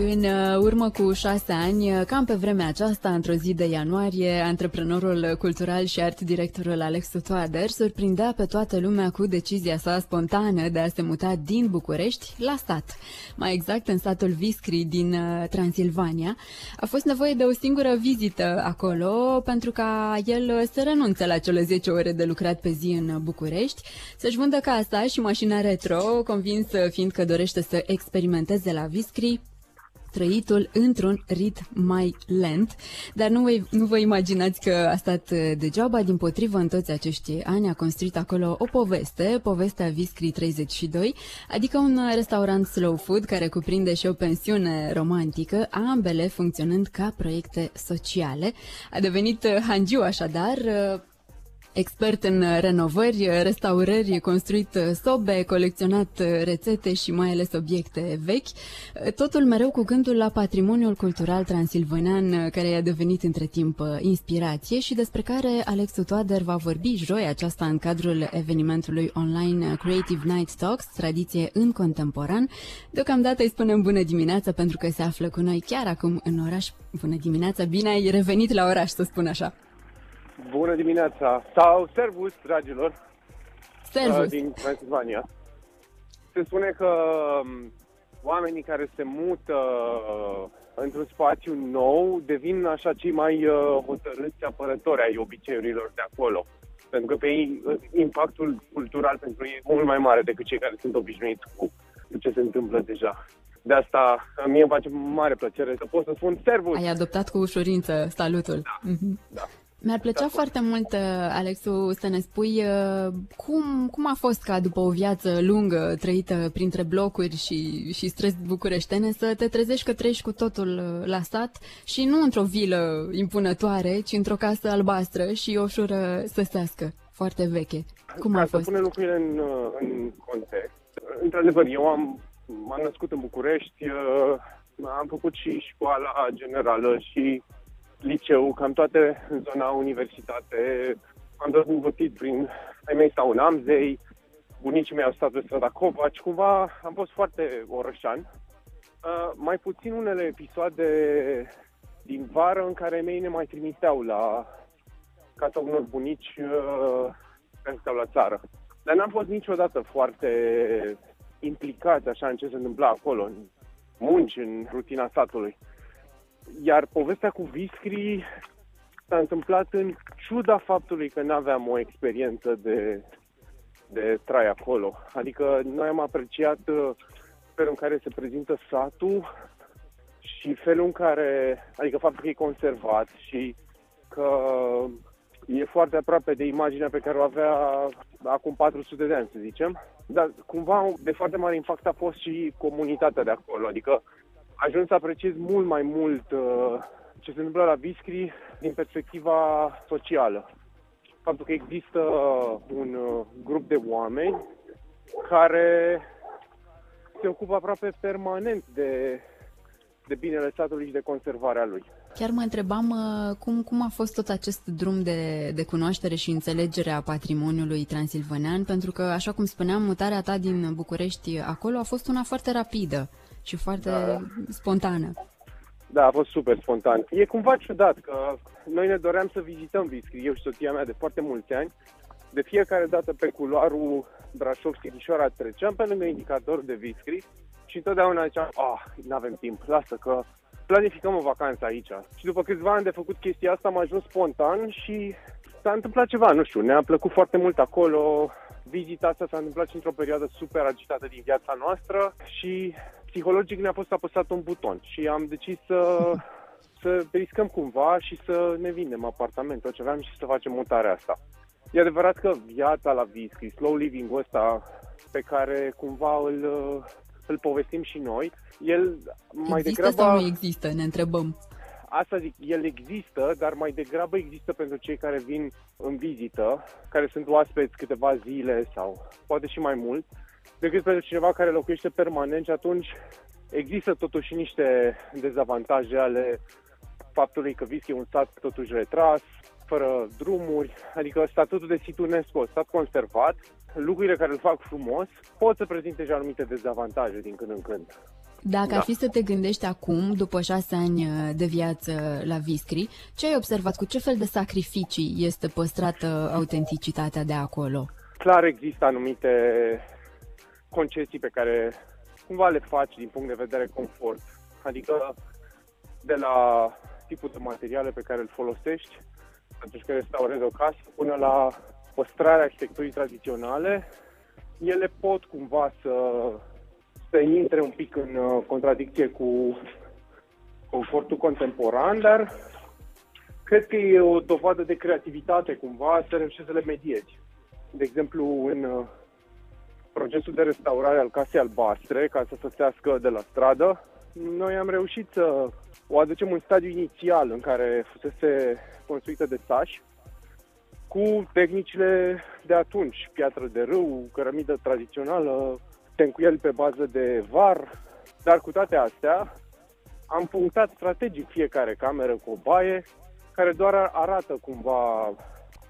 În uh, urmă cu șase ani, uh, cam pe vremea aceasta, într-o zi de ianuarie, antreprenorul cultural și art directorul Alex Toader surprindea pe toată lumea cu decizia sa spontană de a se muta din București la stat. Mai exact, în satul Viscri din uh, Transilvania. A fost nevoie de o singură vizită acolo pentru ca el să renunțe la cele 10 ore de lucrat pe zi în București, să-și vândă casa și mașina retro, convins fiind că dorește să experimenteze la Viscri trăitul într-un ritm mai lent, dar nu, vă, nu vă imaginați că a stat uh, degeaba, din potrivă în toți acești ani a construit acolo o poveste, povestea Viscri 32, adică un restaurant slow food care cuprinde și o pensiune romantică, ambele funcționând ca proiecte sociale. A devenit uh, hangiu așadar, uh, Expert în renovări, restaurări, construit sobe, colecționat rețete și mai ales obiecte vechi, totul mereu cu gândul la patrimoniul cultural transilvanean care i-a devenit între timp inspirație și despre care Alex Toader va vorbi joi aceasta în cadrul evenimentului online Creative Night Talks, tradiție în contemporan. Deocamdată îi spunem bună dimineața pentru că se află cu noi chiar acum în oraș. Bună dimineața, bine ai revenit la oraș, să spun așa. Bună dimineața! Sau servus, dragilor! Servus! uh, Din Transilvania. Se spune că um, oamenii care se mută uh, într-un spațiu nou devin așa cei mai uh, hotărâți apărători ai obiceiurilor de acolo. Pentru că pe ei uh, impactul cultural pentru ei e mult mai mare decât cei care sunt obișnuiți cu ce se întâmplă deja. De asta mie îmi face mare plăcere să pot să spun servus. Ai adoptat cu ușurință salutul. Mhm. Da. Mi-ar plăcea Da. foarte mult, uh, Alexu, să ne spui uh, cum, cum a fost ca după o viață lungă trăită printre blocuri și, și stres bucureștene să te trezești că trăiești cu totul uh, la sat și nu într-o vilă impunătoare, ci într-o casă albastră și o șură săsească, foarte veche. Cum Ca a să fost? punem lucrurile în, uh, în context. Într-adevăr, eu am, m-am născut în București, uh, am făcut și școala generală și liceu, cam toate în zona universitate. Am dat învățit prin... Ai mei stau în Amzei, bunicii mei au stat pe strada Covaci, cumva am fost foarte orășan. Uh, mai puțin unele episoade din vară în care ai mei ne mai trimiteau la casa unor bunici uh, care stau la țară. Dar n-am fost niciodată foarte implicați așa în ce se întâmpla acolo, în munci, în rutina satului. Iar povestea cu Viscri s-a întâmplat în ciuda faptului că nu aveam o experiență de, de trai acolo. Adică noi am apreciat uh, felul în care se prezintă satul și felul în care, adică faptul că e conservat și că e foarte aproape de imaginea pe care o avea acum 400 de ani, să zicem. Dar cumva de foarte mare impact a fost și comunitatea de acolo, adică ajuns să apreciez mult mai mult uh, ce se întâmplă la Viscri din perspectiva socială. Faptul că există un uh, grup de oameni care se ocupă aproape permanent de, de binele statului și de conservarea lui. Chiar mă întrebam uh, cum, cum a fost tot acest drum de, de cunoaștere și înțelegere a patrimoniului transilvanean, pentru că, așa cum spuneam, mutarea ta din București acolo a fost una foarte rapidă și foarte Da. spontană. Da, a fost super spontan. E cumva ciudat că noi ne doream să vizităm Viscri, eu și soția mea de foarte mulți ani. De fiecare dată pe culoarul Brașov-Sighișoara treceam pe lângă indicatorul de Viscri și întotdeauna ziceam, ah, nu avem timp, lasă că planificăm o vacanță aici. Și după câțiva ani de făcut chestia asta am ajuns spontan și s-a întâmplat ceva, nu știu, ne-a plăcut foarte mult acolo. Vizita asta s-a întâmplat și într-o perioadă super agitată din viața noastră și psihologic ne-a fost apăsat un buton și am decis să, să riscăm cumva și să ne vindem apartamentul ce aveam și să facem mutarea asta. E adevărat că viața la Viscri, slow living-ul ăsta pe care cumva îl, îl povestim și noi, el mai există degrabă... sau nu există? Ne întrebăm. Asta zic, el există, dar mai degrabă există pentru cei care vin în vizită, care sunt oaspeți câteva zile sau poate și mai mult, decât pentru cineva care locuiește permanent și atunci există totuși niște dezavantaje ale faptului că Visca e un stat totuși retras, fără drumuri, adică statutul de sit UNESCO, stat conservat, lucrurile care îl fac frumos pot să prezinte și anumite dezavantaje din când în când. Dacă da. ar fi să te gândești acum, după șase ani uh, de viață la Viscri, ce ai observat? Cu ce fel de sacrificii este păstrată autenticitatea de acolo? Clar există anumite concesii pe care cumva le faci din punct de vedere confort. Adică de la tipul de materiale pe care îl folosești atunci când restaurezi o casă până la păstrarea arhitecturii tradiționale, ele pot cumva să să intre un pic în uh, contradicție cu confortul contemporan, dar cred că e o dovadă de creativitate cumva să reușești să le mediezi. De exemplu, în uh, procesul de restaurare al casei albastre, ca să sosească de la stradă, noi am reușit să o aducem în stadiu inițial în care fusese construită de sași, cu tehnicile de atunci, piatră de râu, cărămidă tradițională, tencuieli pe bază de var, dar cu toate astea am punctat strategic fiecare cameră cu o baie care doar arată cumva,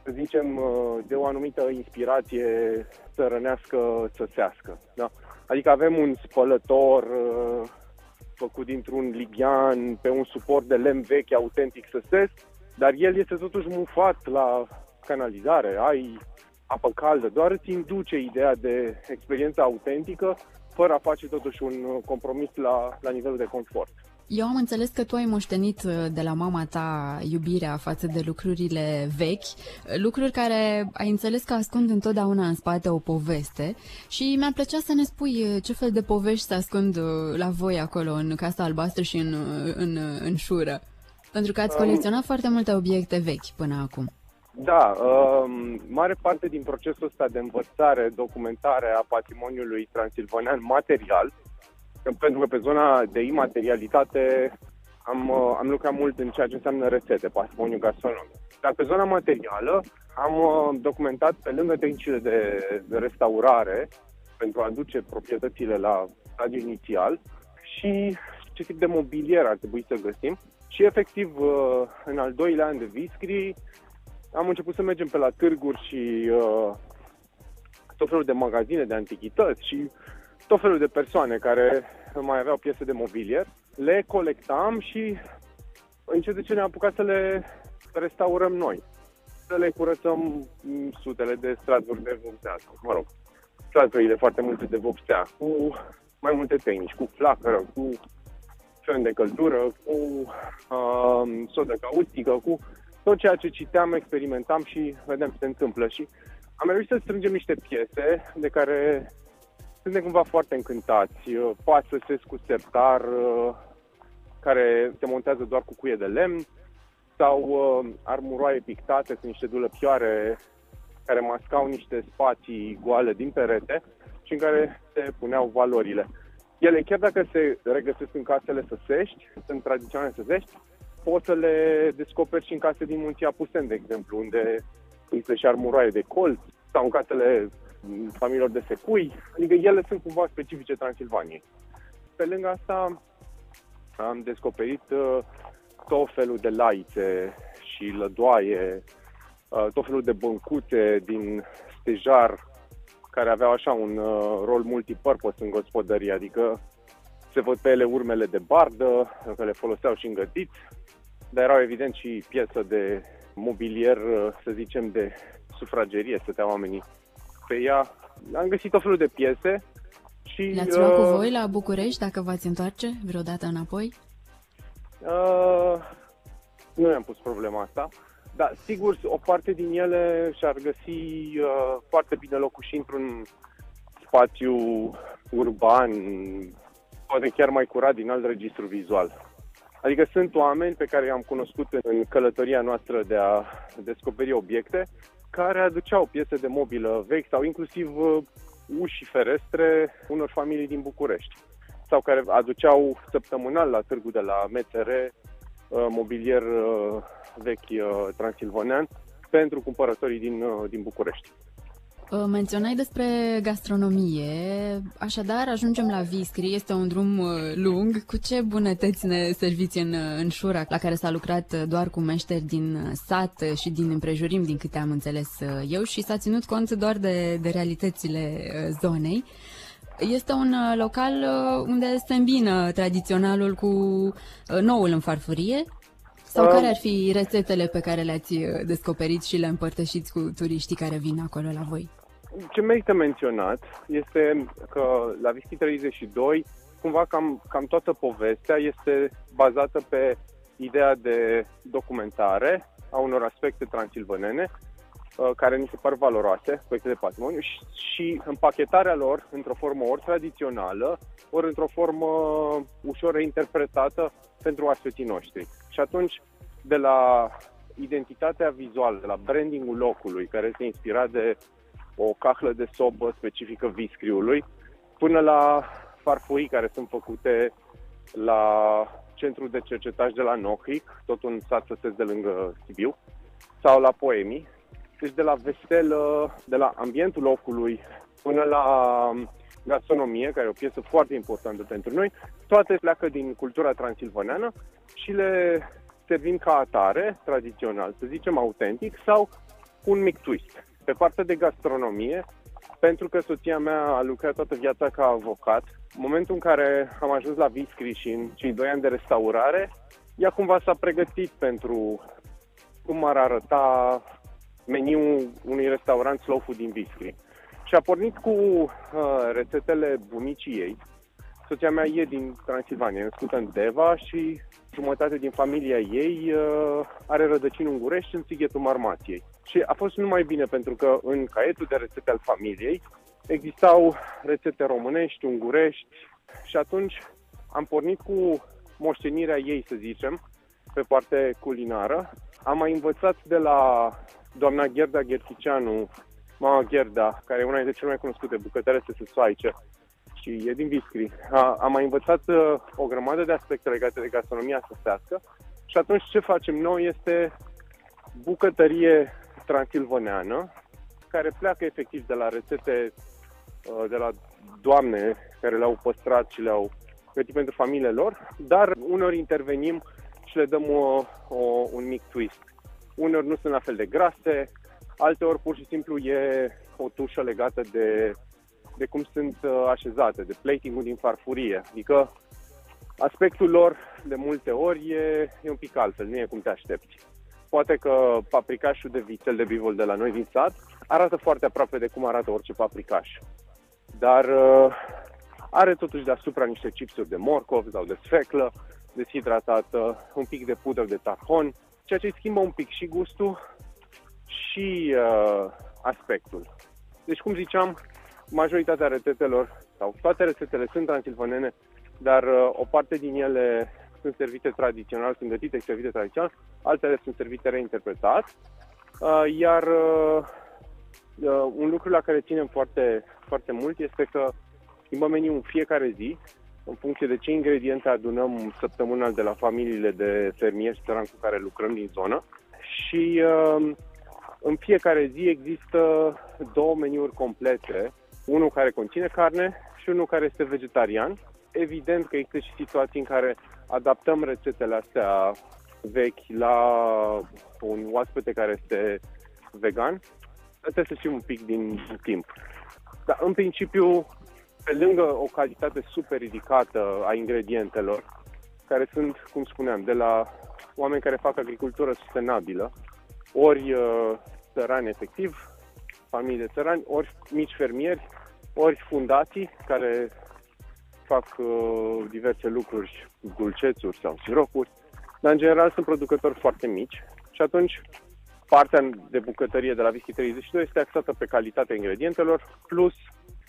să zicem, de o anumită inspirație țărănească, țăsească. Da? Adică avem un spălător uh, făcut dintr-un ligian pe un suport de lemn vechi, autentic săsesc, dar el este totuși mufat la canalizare. Ai apă caldă, doar îți induce ideea de experiență autentică, fără a face totuși un compromis la, la nivelul de confort. Eu am înțeles că tu ai moștenit uh, de la mama ta iubirea față de lucrurile vechi, lucruri care ai înțeles că ascund întotdeauna în spate o poveste și mi-ar plăcea să ne spui uh, ce fel de povești se ascund uh, la voi acolo în Casa Albastră și în, în, în șură. Pentru că ați colecționat um, foarte multe obiecte vechi până acum. Da, um, mare parte din procesul ăsta de învățare, documentare a patrimoniului transilvanean material, pentru că pe zona de imaterialitate am, uh, am lucrat mult în ceea ce înseamnă rețete, patrimoniu gastronomic. Dar pe zona materială am uh, documentat pe lângă tehnicile de, de restaurare pentru a aduce proprietățile la stadiul inițial și ce tip de mobilier ar trebui să găsim. Și efectiv, uh, în al doilea an de Viscri, am început să mergem pe la târguri și uh, tot felul de magazine de antichități și tot felul de persoane care mai aveau piese de mobilier. Le colectam și încet de ce ne-am apucat să le restaurăm noi. Să le curățăm sutele de straturi de vopsea, mă rog, straturile foarte multe de vopsea, cu mai multe tehnici, cu flacără, cu fân de căldură, cu uh, sodă caustică, cu tot ceea ce citeam, experimentam și vedeam ce se întâmplă. Și am reușit să strângem niște piese de care suntem cumva foarte încântați. Pasă cu sertar, care se montează doar cu cuie de lemn, sau uh, armuroaie pictate, sunt niște dulăpioare care mascau niște spații goale din perete și în care se puneau valorile. Ele, chiar dacă se regăsesc în casele săsești, sunt tradiționale săsești, poți să le descoperi și în case din Munții Apusen, de exemplu, unde există și armuroaie de colț, sau în casele familiilor de secui, adică ele sunt cumva specifice Transilvaniei. Pe lângă asta am descoperit uh, tot felul de laițe și lădoaie, uh, tot felul de băncuțe din stejar care aveau așa un uh, rol multipurpose în gospodărie, adică se văd pe ele urmele de bardă, că le foloseau și în gătiți, dar erau evident și piesă de mobilier, să zicem, de sufragerie, stăteau oamenii pe ea. Am găsit o felul de piese și... Le-ați luat uh, cu voi la București dacă v-ați întoarce vreodată înapoi? Uh, nu i-am pus problema asta. Dar, sigur, o parte din ele și-ar găsi uh, foarte bine locul și într-un spațiu urban, poate chiar mai curat din alt registru vizual. Adică sunt oameni pe care i-am cunoscut în călătoria noastră de a descoperi obiecte care aduceau piese de mobilă vechi sau inclusiv uh, uși și ferestre unor familii din București sau care aduceau săptămânal la târgul de la MTR uh, mobilier uh, vechi transilvanean pentru cumpărătorii din, din București. Uh, menționai despre gastronomie, așadar ajungem la Viscri, este un drum uh, lung. Cu ce bunătăți ne serviți în, uh, în Șura, la care s-a lucrat doar cu meșteri din sat și din împrejurim, din câte am înțeles eu, și s-a ținut cont doar de, de realitățile zonei. Este un local unde se îmbină tradiționalul cu noul în farfurie, sau um, care ar fi rețetele pe care le-ați descoperit și le împărtășiți cu turiștii care vin acolo la voi? Ce merită menționat este că la Whisky 32 cumva cam, cam toată povestea este bazată pe ideea de documentare a unor aspecte transilvanene uh, care ni se par valoroase, proiecte de patrimoniu, și, și împachetarea lor într-o formă ori tradițională, ori într-o formă ușor reinterpretată pentru aspeții noștri. Și atunci, de la identitatea vizuală, de la brandingul locului, care este inspirat de o cahlă de sobă specifică viscriului, până la farfurii care sunt făcute la centrul de cercetaj de la Nohric, tot un sat sătesc de lângă Sibiu, sau la Poemii. Deci de la vestelă, de la ambientul locului până la gastronomie, care e o piesă foarte importantă pentru noi, toate pleacă din cultura transilvaneană și le servim ca atare, tradițional, să zicem, autentic, sau un mic twist. Pe partea de gastronomie, pentru că soția mea a lucrat toată viața ca avocat, în momentul în care am ajuns la Viscri și în cei doi ani de restaurare, ea cumva s-a pregătit pentru cum ar arăta meniul unui restaurant slow food din Viscri. Și a pornit cu uh, rețetele bunicii ei. Soția mea e din Transilvania, e născută în Deva și jumătate din familia ei uh, are rădăcini ungurești în Sighetul Marmației. Și a fost numai bine pentru că în caietul de rețete al familiei existau rețete românești, ungurești și atunci am pornit cu moștenirea ei, să zicem, pe parte culinară. Am mai învățat de la doamna Gherda Gherticianu, mama Gherda, care e una dintre cele mai cunoscute bucătăre săsoaice și e din Viscri. A, am mai învățat uh, o grămadă de aspecte legate de gastronomia săsească și atunci ce facem noi este bucătărie transilvaneană, care pleacă efectiv de la rețete uh, de la doamne care le-au păstrat și le-au gătit pentru familiile lor, dar uneori intervenim și le dăm o, o, un mic twist. Uneori nu sunt la fel de grase, alteori pur și simplu e o tușă legată de, de cum sunt uh, așezate, de plating-ul din farfurie. Adică aspectul lor de multe ori e, e un pic altfel, nu e cum te aștepți. Poate că paprikașul de vițel de bivol de la noi din sat arată foarte aproape de cum arată orice paprikaș. Dar uh, are totuși deasupra niște chipsuri de morcov sau de sfeclă deshidratată, un pic de pudră de tarhon, ceea ce îi schimbă un pic și gustul și uh, aspectul. Deci, cum ziceam, majoritatea rețetelor sau toate rețetele sunt transilvanene, dar uh, o parte din ele sunt servite tradițional, sunt gătite și servite tradițional, altele sunt servite reinterpretat. Uh, iar uh, uh, un lucru la care ținem foarte, foarte mult este că schimbăm meniu în fiecare zi, în funcție de ce ingrediente adunăm săptămânal de la familiile de fermieri și țăran cu care lucrăm din zonă. Și în fiecare zi există două meniuri complete, unul care conține carne și unul care este vegetarian. Evident că există și situații în care adaptăm rețetele astea vechi la un oaspete care este vegan, trebuie să știm un pic din timp. Dar în principiu, pe lângă o calitate super ridicată a ingredientelor, care sunt, cum spuneam, de la oameni care fac agricultură sustenabilă, ori uh, țărani efectiv, familii de țărani, ori mici fermieri, ori fundații care fac uh, diverse lucruri, dulcețuri sau siropuri, dar în general sunt producători foarte mici și atunci partea de bucătărie de la Whisky 32 este axată pe calitatea ingredientelor plus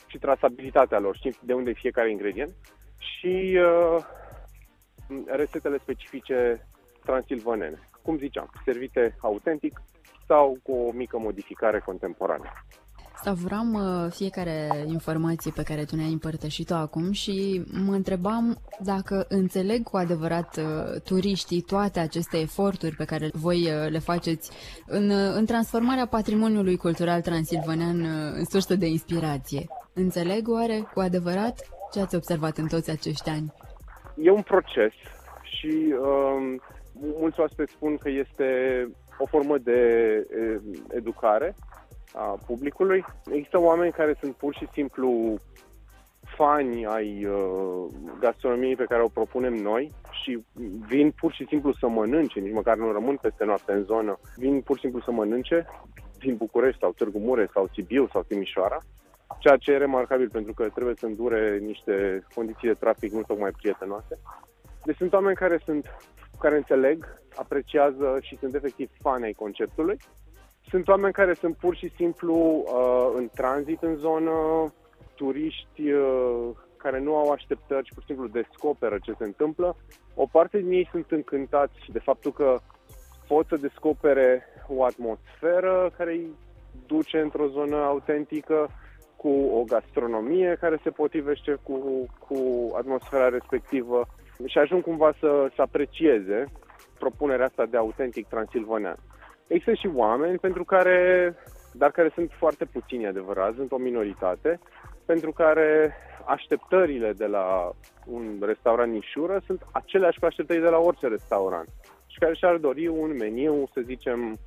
și trasabilitatea lor, știm de unde e fiecare ingredient și uh, rețetele specifice transilvanene, cum ziceam, servite autentic sau cu o mică modificare contemporană. Savuram uh, fiecare informație pe care tu ne-ai împărtășit-o acum și mă întrebam dacă înțeleg cu adevărat uh, turiștii toate aceste eforturi pe care voi uh, le faceți în, în transformarea patrimoniului cultural transilvanean în sursă de inspirație. Înțeleg oare cu adevărat ce ați observat în toți acești ani? E un proces și um, mulți oaspeți spun că este o formă de educare a publicului. Există oameni care sunt pur și simplu fani ai uh, gastronomiei pe care o propunem noi și vin pur și simplu să mănânce, nici măcar nu rămân peste noapte în zonă, vin pur și simplu să mănânce din București sau Târgu Mureș sau Sibiu sau Timișoara, ceea ce e remarcabil pentru că trebuie să îndure niște condiții de trafic nu tocmai prietenoase. Deci sunt oameni care sunt care înțeleg, apreciază și sunt efectiv fani ai conceptului sunt oameni care sunt pur și simplu uh, în tranzit în zonă, turiști uh, care nu au așteptări și pur și simplu descoperă ce se întâmplă. O parte din ei sunt încântați de faptul că pot să descopere o atmosferă care îi duce într-o zonă autentică, cu o gastronomie care se potrivește cu, cu atmosfera respectivă și ajung cumva să, să aprecieze propunerea asta de autentic transilvanean. Există și oameni pentru care, dar care sunt foarte puțini adevărat, sunt o minoritate, pentru care așteptările de la un restaurant nișură sunt aceleași cu așteptările de la orice restaurant și care și-ar dori un meniu, să zicem,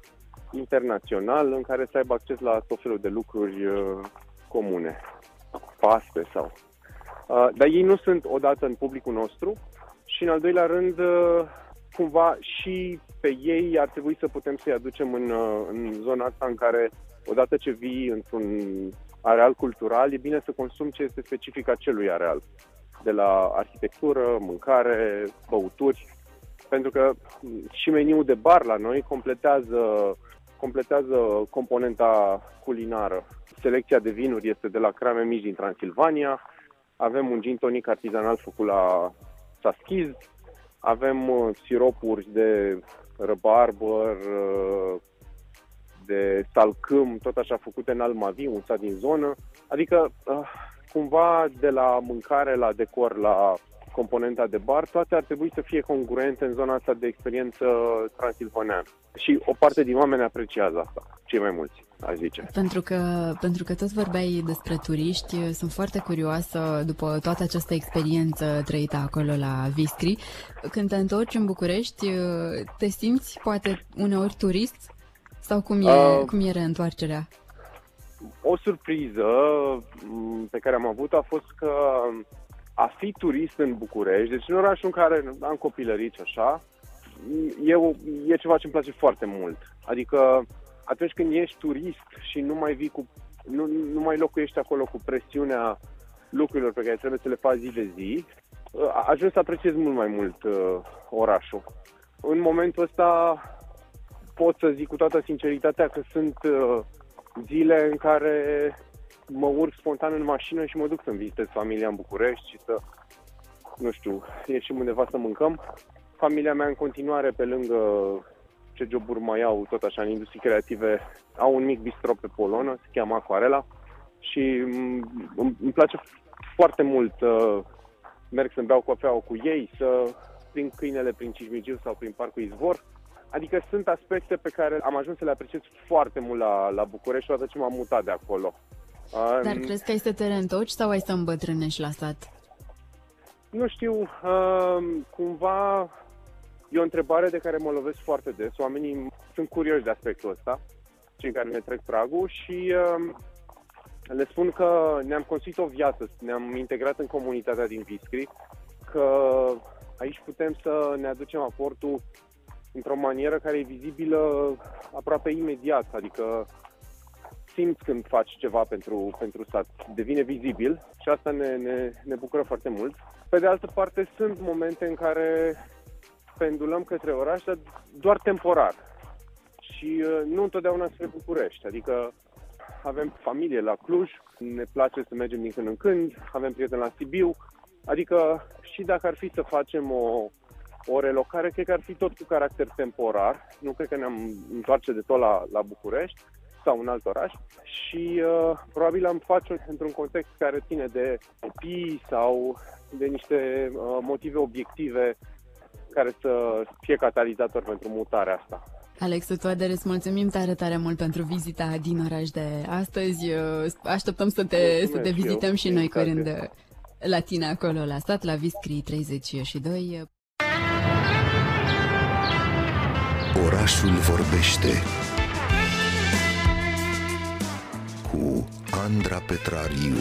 internațional în care să aibă acces la tot felul de lucruri uh, comune, paste sau... Uh, dar ei nu sunt odată în publicul nostru și în al doilea rând uh, cumva și pe ei ar trebui să putem să-i aducem în, uh, în zona asta în care, odată ce vii într-un areal cultural, e bine să consumi ce este specific acelui areal. De la arhitectură, mâncare, băuturi, pentru că și meniul de bar la noi completează, completează componenta culinară. Selecția de vinuri este de la crame mici din Transilvania, avem un gin tonic artizanal făcut la Saschiz, avem uh, siropuri de răbarbăr, uh, de salcâm, tot așa făcute în Almavi, un sat din zonă. Adică, uh, cumva, de la mâncare la decor, la componenta de bar, toate ar trebui să fie congruente în zona asta de experiență transilvaneană. Și o parte din oameni apreciază asta, cei mai mulți, aș zice. Pentru că, pentru că tot vorbeai despre turiști, sunt foarte curioasă, după toată această experiență trăită acolo la Viscri, când te întorci în București, te simți poate uneori turist? Sau cum e, uh, cum e reîntoarcerea? O surpriză mm, pe care am avut a fost că a fi turist în București, deci în orașul în care am copilărit și așa, eu, e ceva ce îmi place foarte mult. Adică atunci când ești turist și nu mai vii cu, nu, nu mai locuiești acolo cu presiunea lucrurilor pe care trebuie să le faci zi de zi, ajungi să apreciezi mult mai mult uh, orașul. În momentul ăsta pot să zic cu toată sinceritatea că sunt uh, zile în care mă urc spontan în mașină și mă duc să-mi vizitez familia în București și să, nu știu, ieșim undeva să mâncăm. Familia mea în continuare, pe lângă ce joburi mai au, tot așa, în industrie creative, au un mic bistro pe Polonă, se cheamă Aquarela și îmi place foarte mult uh, merg să-mi beau cafeaua cu ei, să prin câinele prin Cismigiu sau prin Parcul Izvor. Adică sunt aspecte pe care am ajuns să le apreciez foarte mult la, la București odată ce m-am mutat de acolo. Dar crezi că ai să te reîntorci sau ai să îmbătrânești la sat? Nu știu, uh, cumva e o întrebare de care mă lovesc foarte des. Oamenii sunt curioși de aspectul ăsta, cei care ne trec pragul și uh, le spun că ne-am construit o viață, ne-am integrat în comunitatea din Viscri, că aici putem să ne aducem aportul într-o manieră care e vizibilă aproape imediat, adică simți când faci ceva pentru, pentru stat. Devine vizibil și asta ne, ne, ne bucură foarte mult. Pe de altă parte, sunt momente în care pendulăm către oraș, dar doar temporar. Și uh, nu întotdeauna spre București. Adică avem familie la Cluj, ne place să mergem din când în când, avem prieteni la Sibiu. Adică și dacă ar fi să facem o, o relocare, cred că ar fi tot cu caracter temporar. Nu cred că ne-am întoarce de tot la, la București sau un alt oraș și uh, probabil am face într-un context care ține de copii sau de niște uh, motive obiective care să fie catalizator pentru mutarea asta. Alex Toader, îți mulțumim tare, tare mult pentru vizita din oraș de astăzi. Așteptăm să te, să te vizităm eu, și noi curând la tine acolo la stat, la Viscri 32. Orașul vorbește cu Andra Petrariu.